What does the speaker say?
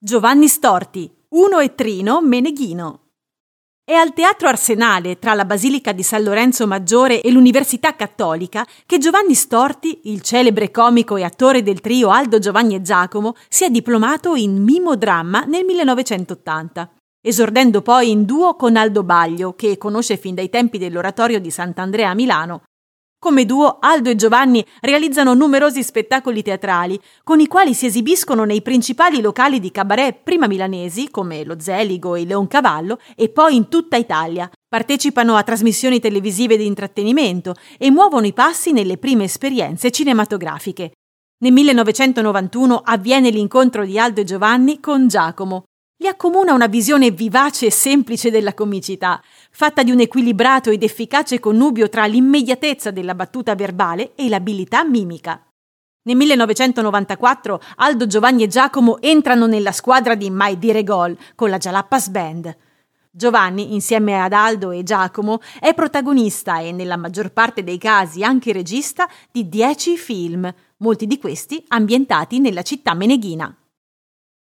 Giovanni Storti, Uno e Trino Meneghino. È al Teatro Arsenale, tra la Basilica di San Lorenzo Maggiore e l'Università Cattolica, che Giovanni Storti, il celebre comico e attore del trio Aldo Giovanni e Giacomo, si è diplomato in mimodramma nel 1980, esordendo poi in duo con Aldo Baglio, che conosce fin dai tempi dell'oratorio di Sant'Andrea a Milano, come duo, Aldo e Giovanni realizzano numerosi spettacoli teatrali, con i quali si esibiscono nei principali locali di cabaret prima milanesi, come lo Zeligo e il Leoncavallo, e poi in tutta Italia. Partecipano a trasmissioni televisive di intrattenimento e muovono i passi nelle prime esperienze cinematografiche. Nel 1991 avviene l'incontro di Aldo e Giovanni con Giacomo, accomuna una visione vivace e semplice della comicità, fatta di un equilibrato ed efficace connubio tra l'immediatezza della battuta verbale e l'abilità mimica. Nel 1994 Aldo, Giovanni e Giacomo entrano nella squadra di Mai Dire Gol con la Jalappas Band. Giovanni, insieme ad Aldo e Giacomo, è protagonista e nella maggior parte dei casi anche regista di dieci film, molti di questi ambientati nella città meneghina.